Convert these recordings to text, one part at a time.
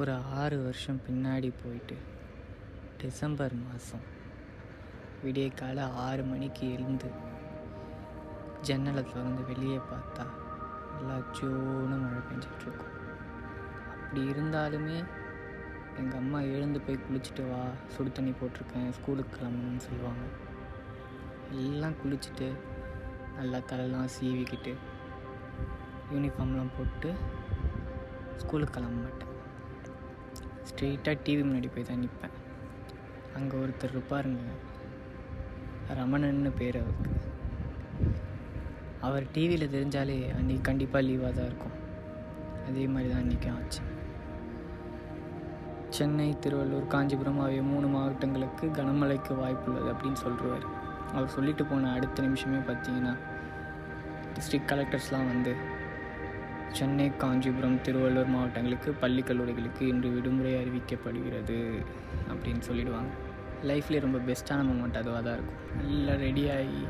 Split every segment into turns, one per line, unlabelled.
ஒரு ஆறு வருஷம் பின்னாடி போயிட்டு டிசம்பர் மாதம் விடிய கால ஆறு மணிக்கு எழுந்து ஜன்னலை திறந்து வெளியே பார்த்தா நல்லா ஜோன்னு மழை பெஞ்சிட்ருக்கும் அப்படி இருந்தாலுமே எங்கள் அம்மா எழுந்து போய் குளிச்சுட்டு வா சுடு தண்ணி போட்டிருக்கேன் ஸ்கூலுக்கு கிளம்பணும்னு சொல்லுவாங்க எல்லாம் குளிச்சுட்டு நல்லா தலைலாம் சீவிக்கிட்டு யூனிஃபார்ம்லாம் போட்டு ஸ்கூலுக்கு கிளம்ப மாட்டேன் ஸ்ட்ரெயிட்டாக டிவி முன்னாடி போய் தான் நிற்பேன் அங்கே ஒருத்தர் இருப்பாருங்க ரமணன்னு பேர் அவருக்கு அவர் டிவியில் தெரிஞ்சாலே அன்றைக்கி கண்டிப்பாக லீவாக தான் இருக்கும் அதே மாதிரி தான் அன்றைக்கும் ஆச்சு சென்னை திருவள்ளூர் காஞ்சிபுரம் ஆகிய மூணு மாவட்டங்களுக்கு கனமழைக்கு வாய்ப்புள்ளது அப்படின்னு சொல்கிறார் அவர் சொல்லிட்டு போன அடுத்த நிமிஷமே பார்த்தீங்கன்னா டிஸ்ட்ரிக்ட் கலெக்டர்ஸ்லாம் வந்து சென்னை காஞ்சிபுரம் திருவள்ளூர் மாவட்டங்களுக்கு பள்ளி கல்லூரிகளுக்கு இன்று விடுமுறை அறிவிக்கப்படுகிறது அப்படின்னு சொல்லிடுவாங்க லைஃப்லேயே ரொம்ப பெஸ்ட்டான மூமெண்ட் அதுவாக தான் இருக்கும் நல்லா ரெடியாகி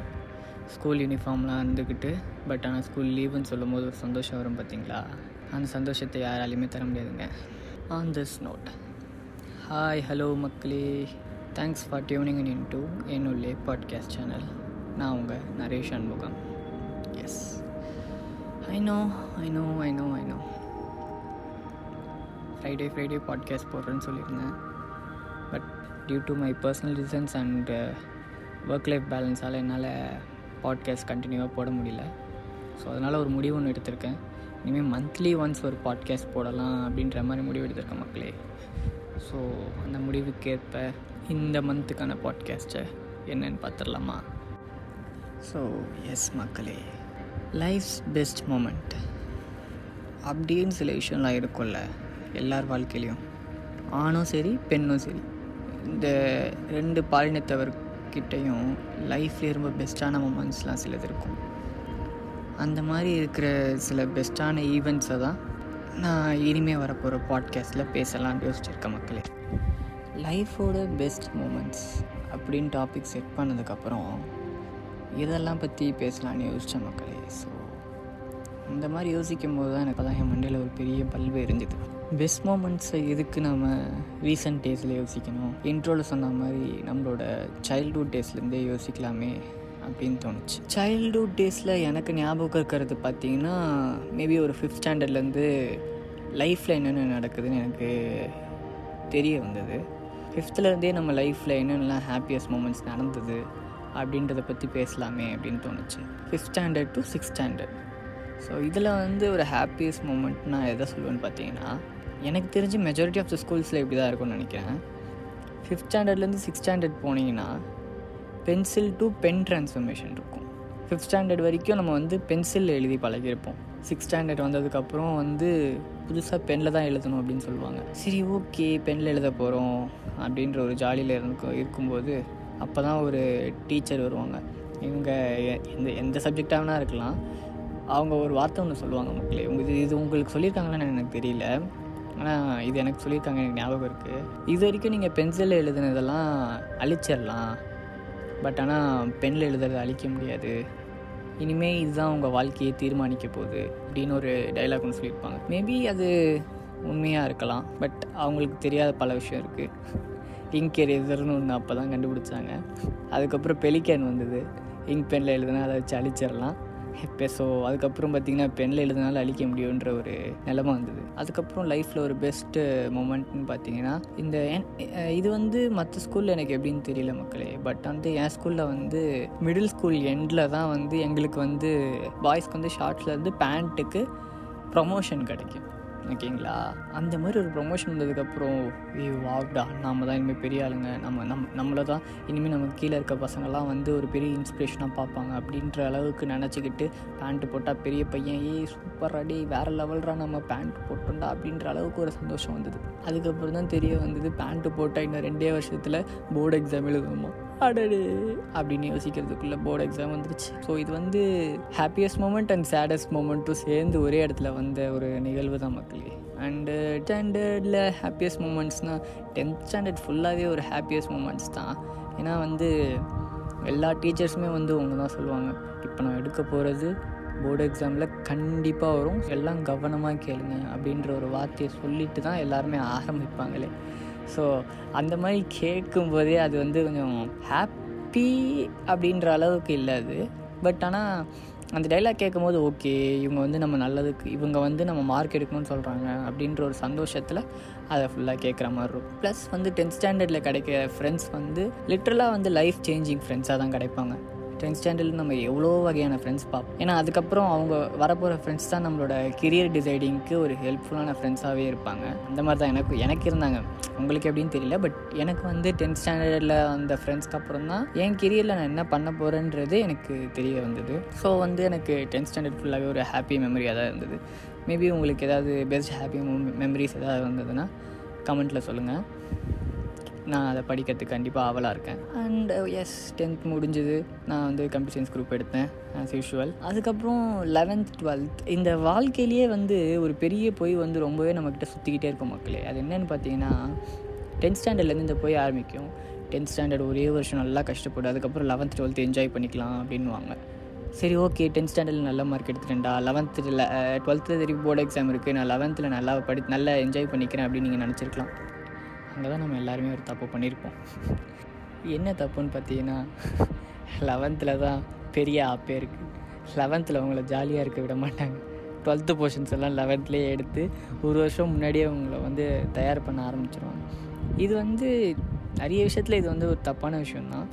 ஸ்கூல் யூனிஃபார்ம்லாம் இருந்துக்கிட்டு பட் ஆனால் ஸ்கூல் லீவுன்னு சொல்லும் போது ஒரு சந்தோஷம் வரும் பார்த்தீங்களா அந்த சந்தோஷத்தை யாராலையுமே தர முடியாதுங்க on this note hi hello மக்களே thanks for tuning in to என்னுள்ளே பாட்காஸ்ட் சேனல் நான் உங்கள் நரேஷ் அன்முகம் yes I know I know I know I know Friday Friday podcast போடுறேன்னு சொல்லியிருந்தேன் but due to my personal reasons and work life பேலன்ஸால் என்னால் podcast கண்டினியூவாக போட முடியல ஸோ அதனால் ஒரு முடிவு ஒன்று எடுத்திருக்கேன் இனிமேல் மந்த்லி ஒன்ஸ் ஒரு பாட்காஸ்ட் போடலாம் அப்படின்ற மாதிரி முடிவு எடுத்திருக்கேன் மக்களே ஸோ அந்த முடிவுக்கேற்ப இந்த மந்த்துக்கான பாட்காஸ்ட்டை என்னன்னு பார்த்துடலாமா ஸோ எஸ் மக்களே லைஃப்ஸ் பெஸ்ட் மூமெண்ட் அப்படின்னு சில விஷயம்லாம் இருக்கும்ல எல்லார் வாழ்க்கையிலையும் ஆணும் சரி பெண்ணும் சரி இந்த ரெண்டு பாலினத்தவர்கிட்டையும் லைஃப்லேயே ரொம்ப பெஸ்ட்டான மூமெண்ட்ஸ்லாம் சிலது இருக்கும் அந்த மாதிரி இருக்கிற சில பெஸ்ட்டான ஈவெண்ட்ஸை தான் நான் இனிமே வரப்போகிற பாட்காஸ்ட்டில் பேசலாம் யோசிச்சிருக்கேன் மக்களே லைஃபோட பெஸ்ட் மூமெண்ட்ஸ் அப்படின்னு டாபிக் செட் பண்ணதுக்கப்புறம் இதெல்லாம் பற்றி பேசலான்னு யோசித்த மக்களே ஸோ இந்த மாதிரி யோசிக்கும் போது தான் எனக்கு தான் என் மண்டையில் ஒரு பெரிய பல்பு எரிஞ்சுது பெஸ்ட் மூமெண்ட்ஸை எதுக்கு நம்ம ரீசெண்ட் டேஸில் யோசிக்கணும் இன்ட்ரோவில் சொன்ன மாதிரி நம்மளோட சைல்டுஹுட் டேஸ்லேருந்தே யோசிக்கலாமே அப்படின்னு தோணுச்சு சைல்டுஹுட் டேஸில் எனக்கு ஞாபகம் இருக்கிறது பார்த்தீங்கன்னா மேபி ஒரு ஃபிஃப்த் ஸ்டாண்டர்ட்லேருந்து லைஃப்பில் என்னென்ன நடக்குதுன்னு எனக்கு தெரிய வந்தது ஃபிஃப்த்துலேருந்தே நம்ம லைஃப்பில் என்னென்னலாம் ஹாப்பியஸ்ட் மூமெண்ட்ஸ் நடந்தது அப்படின்றத பற்றி பேசலாமே அப்படின்னு தோணுச்சு fifth standard to sixth standard so இதில் வந்து ஒரு ஹாப்பியஸ்ட் மூமெண்ட் நான் எதை சொல்லுவேன்னு பார்த்தீங்கன்னா எனக்கு தெரிஞ்சு மெஜாரிட்டி ஆஃப் த ஸ்கூல்ஸில் இப்படி தான் இருக்கும்னு நினைக்கிறேன் ஃபிஃப்த் ஸ்டாண்டர்ட்லேருந்து சிக்ஸ்த் ஸ்டாண்டர்ட் போனீங்கன்னா பென்சில் டு பென் ட்ரான்ஸ்ஃபர்மேஷன் இருக்கும் ஃபிஃப்த் ஸ்டாண்டர்ட் வரைக்கும் நம்ம வந்து பென்சிலில் எழுதி பழகியிருப்போம் சிக்ஸ்த் ஸ்டாண்டர்ட் வந்ததுக்கப்புறம் வந்து புதுசாக பெனில் தான் எழுதணும் அப்படின்னு சொல்லுவாங்க சரி ஓகே பெனில் எழுத போகிறோம் அப்படின்ற ஒரு ஜாலியில் இருக்கும் இருக்கும்போது அப்போ தான் ஒரு டீச்சர் வருவாங்க இவங்க எந்த எந்த சப்ஜெக்டாகனா இருக்கலாம் அவங்க ஒரு வார்த்தை ஒன்று சொல்லுவாங்க மக்களே உங்கள் இது இது உங்களுக்கு சொல்லியிருக்காங்களான்னு எனக்கு தெரியல ஆனால் இது எனக்கு சொல்லியிருக்காங்க எனக்கு ஞாபகம் இருக்குது இது வரைக்கும் நீங்கள் பென்சிலில் எழுதுனதெல்லாம் அழிச்சிடலாம் பட் ஆனால் பெண்ணில் எழுதுறதை அழிக்க முடியாது இனிமேல் இதுதான் உங்கள் வாழ்க்கையை தீர்மானிக்க போகுது அப்படின்னு ஒரு டைலாக் ஒன்று சொல்லியிருப்பாங்க மேபி அது உண்மையாக இருக்கலாம் பட் அவங்களுக்கு தெரியாத பல விஷயம் இருக்குது இங்க் எரேசர்னு ஒன்று அப்போ தான் கண்டுபிடிச்சாங்க அதுக்கப்புறம் பெலிக்கேன் வந்தது இங்க் பெனில் எழுதுனா அதை வச்சு அழிச்சிடலாம் இப்போ ஸோ அதுக்கப்புறம் பார்த்திங்கன்னா பெண்ணில் எழுதுனால அழிக்க முடியுன்ற ஒரு நிலமை வந்தது அதுக்கப்புறம் லைஃப்பில் ஒரு பெஸ்ட்டு மொமெண்ட்னு பார்த்தீங்கன்னா இந்த இது வந்து மற்ற ஸ்கூலில் எனக்கு எப்படின்னு தெரியல மக்களே பட் வந்து என் ஸ்கூலில் வந்து மிடில் ஸ்கூல் எண்டில் தான் வந்து எங்களுக்கு வந்து பாய்ஸ்க்கு வந்து ஷார்ட்ஸில் இருந்து பேண்ட்டுக்கு ப்ரமோஷன் கிடைக்கும் ஓகேங்களா அந்த மாதிரி ஒரு ப்ரொமோஷன் வந்ததுக்கப்புறம் ஏ வாக்டா நாம் தான் இனிமேல் பெரிய ஆளுங்க நம்ம நம் நம்மளை தான் இனிமேல் நம்ம கீழே இருக்க பசங்கள்லாம் வந்து ஒரு பெரிய இன்ஸ்பிரேஷனாக பார்ப்பாங்க அப்படின்ற அளவுக்கு நினச்சிக்கிட்டு பேண்ட்டு போட்டால் பெரிய பையன் ஏ சூப்பர் அடி வேறு லெவல்ரா நம்ம பேண்ட் போட்டோண்டா அப்படின்ற அளவுக்கு ஒரு சந்தோஷம் வந்தது அதுக்கப்புறம் தான் தெரிய வந்தது பேண்ட்டு போட்டால் இன்னும் ரெண்டே வருஷத்தில் போர்டு எக்ஸாம் எழுதணுமா அடடு அப்படின்னு யோசிக்கிறதுக்குள்ளே போர்டு எக்ஸாம் வந்துருச்சு ஸோ இது வந்து ஹாப்பியஸ்ட் மூமெண்ட் அண்ட் சேடஸ்ட் மூமெண்ட்டும் சேர்ந்து ஒரே இடத்துல வந்த ஒரு நிகழ்வு தான் மக்களே அண்டு ஸ்டாண்டர்டில் ஹாப்பியஸ்ட் மூமெண்ட்ஸ்னால் டென்த் ஸ்டாண்டர்ட் ஃபுல்லாகவே ஒரு ஹாப்பியஸ்ட் மூமெண்ட்ஸ் தான் ஏன்னா வந்து எல்லா டீச்சர்ஸுமே வந்து அவங்க தான் சொல்லுவாங்க இப்போ நான் எடுக்க போகிறது போர்டு எக்ஸாமில் கண்டிப்பாக வரும் எல்லாம் கவனமாக கேளுங்க அப்படின்ற ஒரு வார்த்தையை சொல்லிட்டு தான் எல்லாருமே ஆரம்பிப்பாங்களே ஸோ அந்த மாதிரி கேட்கும்போதே அது வந்து கொஞ்சம் ஹாப்பி அப்படின்ற அளவுக்கு இல்லை அது பட் ஆனால் அந்த டைலாக் கேட்கும் போது ஓகே இவங்க வந்து நம்ம நல்லதுக்கு இவங்க வந்து நம்ம மார்க் எடுக்கணும்னு சொல்கிறாங்க அப்படின்ற ஒரு சந்தோஷத்தில் அதை ஃபுல்லாக கேட்குற மாதிரி இருக்கும் ப்ளஸ் வந்து டென்த் ஸ்டாண்டர்டில் கிடைக்கிற ஃப்ரெண்ட்ஸ் வந்து லிட்ரலாக வந்து லைஃப் சேஞ்சிங் ஃப்ரெண்ட்ஸாக தான் கிடைப்பாங்க டென்த் ஸ்டாண்டர்ட்ல நம்ம எவ்வளோ வகையான ஃப்ரெண்ட்ஸ் பார்ப்போம் ஏன்னா அதுக்கப்புறம் அவங்க வரப்போகிற ஃப்ரெண்ட்ஸ் தான் நம்மளோட கெரியர் டிசைடிங்க்கு ஒரு ஹெல்ப்ஃபுல்லான ஃப்ரெண்ட்ஸாகவே இருப்பாங்க அந்த மாதிரி தான் எனக்கு எனக்கு இருந்தாங்க உங்களுக்கு எப்படின்னு தெரியல பட் எனக்கு வந்து டென்த் ஸ்டாண்டர்டில் அந்த ஃப்ரெண்ட்ஸ்க்கு அப்புறம் தான் என் கெரியரில் நான் என்ன பண்ண போகிறேன்றது எனக்கு தெரிய வந்தது ஸோ வந்து எனக்கு டென்த் ஸ்டாண்டர்ட் ஃபுல்லாகவே ஒரு ஹாப்பி மெமரியாக தான் இருந்தது மேபி உங்களுக்கு ஏதாவது பெஸ்ட் ஹாப்பி மெமரிஸ் ஏதாவது வந்ததுன்னா கமெண்ட்டில் சொல்லுங்கள் நான் அதை படிக்கிறதுக்கு கண்டிப்பாக ஆவலாக இருக்கேன் அண்ட் எஸ் டென்த் முடிஞ்சது நான் வந்து கம்ப்யூட்டர் சயின்ஸ் குரூப் எடுத்தேன் ஆஸ் யூஷுவல் அதுக்கப்புறம் லெவன்த் டுவெல்த் இந்த வாழ்க்கையிலேயே வந்து ஒரு பெரிய பொய் வந்து ரொம்பவே நம்மக்கிட்ட சுற்றிக்கிட்டே இருக்கும் மக்களே அது என்னென்னு பார்த்தீங்கன்னா டென்த் ஸ்டாண்டர்ட்லேருந்து இந்த போய் ஆரம்பிக்கும் டென்த் ஸ்டாண்டர்ட் ஒரே வருஷம் நல்லா கஷ்டப்படும் அதுக்கப்புறம் லெவன்த் டுவெல்த் என்ஜாய் பண்ணிக்கலாம் அப்படின்வாங்க சரி ஓகே டென்த் ஸ்டாண்டர்டில் நல்ல மார்க் எடுத்துட்டேன்டா லெவன்த்தில் டுவெல்த்தில் திருப்பி போர்டு எக்ஸாம் இருக்குது நான் லெவன்த்தில் நல்லா படி நல்லா என்ஜாய் பண்ணிக்கிறேன் அப்படின்னு நீங்கள் நினச்சிருக்கலாம் அங்கே தான் நம்ம எல்லாருமே ஒரு தப்பு பண்ணியிருப்போம் என்ன தப்புன்னு பார்த்தீங்கன்னா லெவன்த்தில் தான் பெரிய ஆப்பே இருக்குது லெவன்த்தில் அவங்கள ஜாலியாக இருக்க விட மாட்டாங்க டுவெல்த்து போர்ஷன்ஸ் எல்லாம் லெவன்த்லேயே எடுத்து ஒரு வருஷம் முன்னாடியே அவங்கள வந்து தயார் பண்ண ஆரம்பிச்சிருவாங்க இது வந்து நிறைய விஷயத்தில் இது வந்து ஒரு தப்பான விஷயந்தான்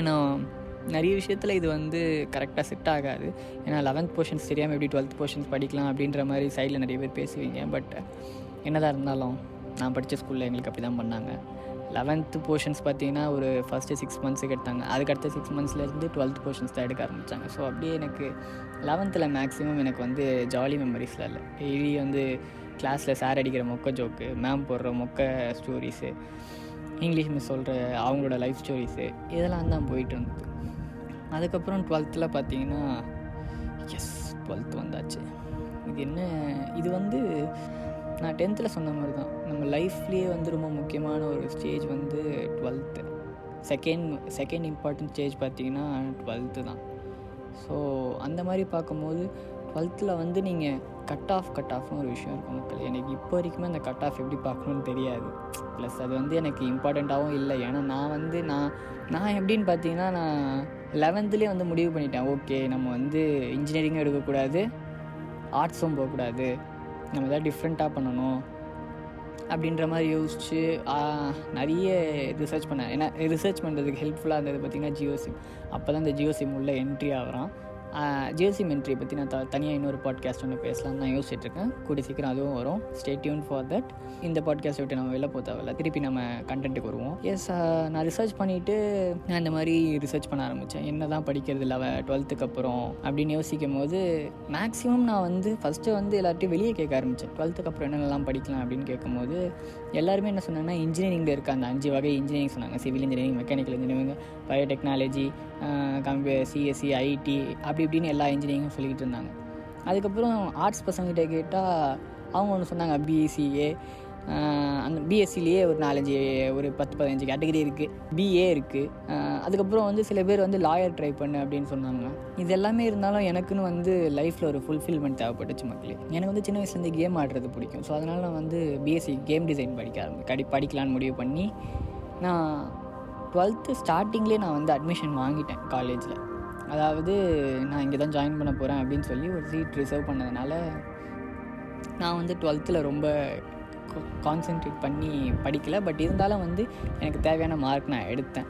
ஏன்னா நிறைய விஷயத்தில் இது வந்து கரெக்டாக செட் ஆகாது ஏன்னா லெவன்த் போர்ஷன்ஸ் தெரியாமல் எப்படி டுவெல்த் போர்ஷன்ஸ் படிக்கலாம் அப்படின்ற மாதிரி சைடில் நிறைய பேர் பேசுவீங்க பட் என்னதான் இருந்தாலும் நான் படித்த ஸ்கூலில் எங்களுக்கு அப்படி தான் பண்ணாங்க லெவன்த்து போர்ஷன்ஸ் பார்த்தீங்கன்னா ஒரு ஃபஸ்ட்டு சிக்ஸ் மந்த்ஸுக்கு எடுத்தாங்க அதுக்கடுத்த சிக்ஸ் மந்த்ஸ்லேருந்து டுவெல்த் போர்ஷன்ஸ் தான் எடுக்க ஆரம்பித்தாங்க ஸோ அப்படியே எனக்கு லெவன்த்தில் மேக்ஸிமம் எனக்கு வந்து ஜாலி மெமரிஸ்லாம் இல்லை டெய்லி வந்து கிளாஸில் சார் அடிக்கிற மொக்க ஜோக்கு மேம் போடுற மொக்க ஸ்டோரிஸு இங்கிலீஷ் மிஸ் சொல்கிற அவங்களோட லைஃப் ஸ்டோரிஸு இதெல்லாம் தான் போயிட்டு இருந்தது அதுக்கப்புறம் டுவெல்த்தில் பார்த்தீங்கன்னா எஸ் டுவெல்த் வந்தாச்சு இது என்ன இது வந்து நான் டென்த்தில் சொன்ன மாதிரி தான் நம்ம லைஃப்லேயே வந்து ரொம்ப முக்கியமான ஒரு ஸ்டேஜ் வந்து twelfth second second important stage பார்த்திங்கன்னா டுவெல்த்து தான் ஸோ அந்த மாதிரி பார்க்கும்போது டுவெல்த்தில் வந்து நீங்கள் கட் ஆஃப் கட் ஆஃப்னு ஒரு விஷயம் இருக்கும் மக்கள் எனக்கு இப்போ வரைக்குமே அந்த கட் ஆஃப் எப்படி பார்க்கணும்னு தெரியாது ப்ளஸ் அது வந்து எனக்கு இம்பார்ட்டண்ட்டாகவும் இல்லை ஏன்னா நான் வந்து நான் நான் எப்படின்னு பார்த்தீங்கன்னா நான் லெவன்த்துலேயே வந்து முடிவு பண்ணிட்டேன் ஓகே நம்ம வந்து இன்ஜினியரிங்கும் எடுக்கக்கூடாது ஆர்ட்ஸும் போகக்கூடாது நம்ம எதாவது டிஃப்ரெண்ட்டாக பண்ணணும் அப்படின்ற மாதிரி யோசித்து நிறைய ரிசர்ச் பண்ணேன் ஏன்னா ரிசர்ச் பண்ணுறதுக்கு ஹெல்ப்ஃபுல்லாக இருந்தது பார்த்திங்கன்னா ஜியோ சிம் அப்போ தான் இந்த ஜியோ சிம் உள்ளே என்ட்ரி ஆகிறான் ஜேசி மென்ட்ரி பற்றி நான் த தனியாக இன்னொரு பாட்காஸ்ட் ஒன்று பேசலாம் நான் யோசிச்சுட்ருக்கேன் கூடி சீக்கிரம் அதுவும் வரும் ஸ்டே டியூன் ஃபார் தட் இந்த பாட்காஸ்ட் விட்டு நம்ம வெளில போக தேவையில்ல திருப்பி நம்ம கண்டென்ட்டுக்கு வருவோம் எஸ் நான் ரிசர்ச் பண்ணிவிட்டு நான் இந்த மாதிரி ரிசர்ச் பண்ண ஆரம்பித்தேன் என்ன தான் படிக்கிறது இல்லை அவள் டுவெல்த்துக்கு அப்புறம் அப்படின்னு யோசிக்கும் போது மேக்ஸிமம் நான் வந்து ஃபஸ்ட்டு வந்து எல்லார்ட்டையும் வெளியே கேட்க ஆரம்பித்தேன் டுவெல்த்துக்கு அப்புறம் என்னென்னலாம் படிக்கலாம் அப்படின்னு கேட்கும்போது எல்லாருமே என்ன சொன்னாங்கன்னா இன்ஜினியரிங்கில் இருக்க அந்த அஞ்சு வகை இன்ஜினியரிங் சொன்னாங்க civil engineering mechanical engineering biotechnology கம்ப்யூ சிஎஸ்சி ஐடி அப்படி அப்படி இப்படின்னு எல்லா இன்ஜினியரிங்கும் சொல்லிக்கிட்டு இருந்தாங்க அதுக்கப்புறம் ஆர்ட்ஸ் பசங்ககிட்ட கேட்டால் அவங்க ஒன்று சொன்னாங்க பிஎஸ்சிஏ அந்த பிஎஸ்சிலேயே ஒரு நாலஞ்சு ஒரு பத்து பதினஞ்சு கேட்டகரி இருக்குது பிஏ இருக்குது அதுக்கப்புறம் வந்து சில பேர் வந்து லாயர் ட்ரை பண்ணு அப்படின்னு சொன்னாங்க இது எல்லாமே இருந்தாலும் எனக்குன்னு வந்து லைஃப்பில் ஒரு ஃபுல்ஃபில்மெண்ட் தேவைப்பட்டுச்சு மக்களே எனக்கு வந்து சின்ன வயசுலேருந்து கேம் ஆடுறது பிடிக்கும் ஸோ அதனால் நான் வந்து பிஎஸ்சி கேம் டிசைன் படிக்க ஆரம்பி கடி படிக்கலான்னு முடிவு பண்ணி நான் டுவெல்த்து ஸ்டார்டிங்லேயே நான் வந்து அட்மிஷன் வாங்கிட்டேன் காலேஜில் அதாவது நான் இங்கே தான் ஜாயின் பண்ண போகிறேன் அப்படின்னு சொல்லி ஒரு சீட் ரிசர்வ் பண்ணதுனால நான் வந்து டுவெல்த்தில் ரொம்ப கான்சென்ட்ரேட் பண்ணி படிக்கலை பட் இருந்தாலும் வந்து எனக்கு தேவையான மார்க் நான் எடுத்தேன்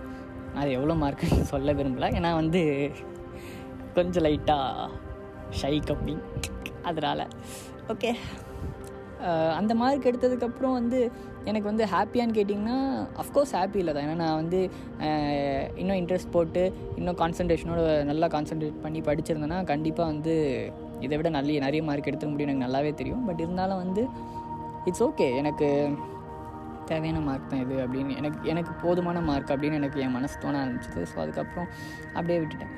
அது எவ்வளோ மார்க்குன்னு சொல்ல விரும்பலை ஏன்னா வந்து கொஞ்சம் லைட்டாக ஷை கம்மி அதனால் ஓகே அந்த மார்க் எடுத்ததுக்கப்புறம் வந்து எனக்கு வந்து ஹாப்பியான்னு கேட்டிங்கன்னா அஃப்கோர்ஸ் ஹாப்பி இல்லை தான் ஏன்னா நான் வந்து இன்னும் இன்ட்ரெஸ்ட் போட்டு இன்னும் கான்சன்ட்ரேஷனோட நல்லா கான்சன்ட்ரேட் பண்ணி படிச்சிருந்தேன்னா கண்டிப்பாக வந்து இதை விட நல்ல நிறைய மார்க் எடுத்துக்க முடியும் எனக்கு நல்லாவே தெரியும் பட் இருந்தாலும் வந்து இட்ஸ் ஓகே எனக்கு தேவையான மார்க் தான் இது அப்படின்னு எனக்கு எனக்கு போதுமான மார்க் அப்படின்னு எனக்கு என் மனசு தோண ஆரம்பிச்சிது ஸோ அதுக்கப்புறம் அப்படியே விட்டுட்டேன்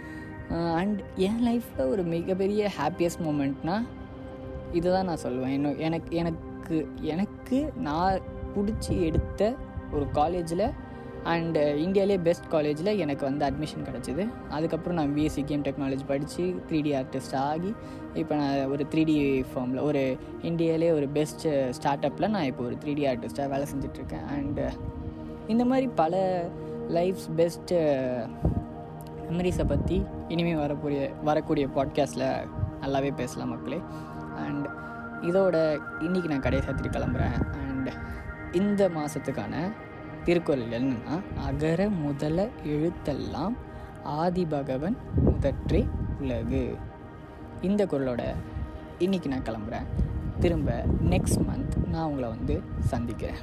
அண்ட் என் லைஃப்பில் ஒரு மிகப்பெரிய ஹாப்பியஸ்ட் மூமெண்ட்னால் இதுதான் நான் சொல்லுவேன் இன்னும் எனக்கு எனக்கு எனக்கு நான் பிடிச்சி எடுத்த ஒரு காலேஜில் அண்டு இந்தியாவிலேயே பெஸ்ட் காலேஜில் எனக்கு வந்து அட்மிஷன் கிடச்சிது அதுக்கப்புறம் நான் பிஎஸ்சி கேம் டெக்னாலஜி படித்து த்ரீ டி ஆர்டிஸ்ட் ஆகி இப்போ நான் ஒரு த்ரீ டி ஃபார்மில் ஒரு இந்தியாவிலே ஒரு பெஸ்ட் ஸ்டார்ட் அப்பில் நான் இப்போ ஒரு த்ரீ டி ஆர்டிஸ்ட்டாக வேலை செஞ்சிட்ருக்கேன் அண்டு இந்த மாதிரி பல லைஃப்ஸ் பெஸ்ட்டு மெமரிஸை பற்றி இனிமேல் வரக்கூடிய வரக்கூடிய பாட்காஸ்ட்டில் நல்லாவே பேசலாம் மக்களே அண்ட் இதோட இன்றைக்கி நான் கடையை சாத்திரி கிளம்புறேன் அண்ட் இந்த மாதத்துக்கான திருக்குறள் என்னென்னா அகர முதல எழுத்தெல்லாம் ஆதிபகவன் முதற்றே உலகு இந்த குரலோட இன்றைக்கி நான் கிளம்புறேன் திரும்ப நெக்ஸ்ட் மந்த் நான் உங்களை வந்து சந்திக்கிறேன்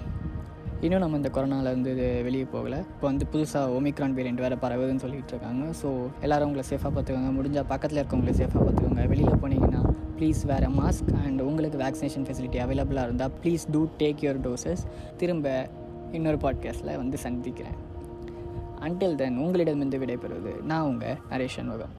இன்னும் நம்ம இந்த கொரோனாவிலேருந்து இது வெளியே போகலை இப்போ வந்து புதுசாக ஒமிக்ரான் வேரியண்ட் வேறு பரவுதுன்னு சொல்லிகிட்டு இருக்காங்க ஸோ எல்லோரும் உங்களை சேஃபாக பார்த்துக்கோங்க முடிஞ்சால் பக்கத்தில் இருக்கவங்களை சேஃபாக பார்த்துக்கோங்க வெளியில் போனீங்கன்னா ப்ளீஸ் வேறு மாஸ்க் அண்ட் உங்களுக்கு வேக்சினேஷன் ஃபெசிலிட்டி அவைலபிளாக இருந்தால் please do take your doses திரும்ப இன்னொரு பாட்காஸ்ட்டில் வந்து சந்திக்கிறேன் அன்டில் தென் உங்களிடமிருந்து விடைபெறுவது நான் உங்கள் நரேஷன் முகம்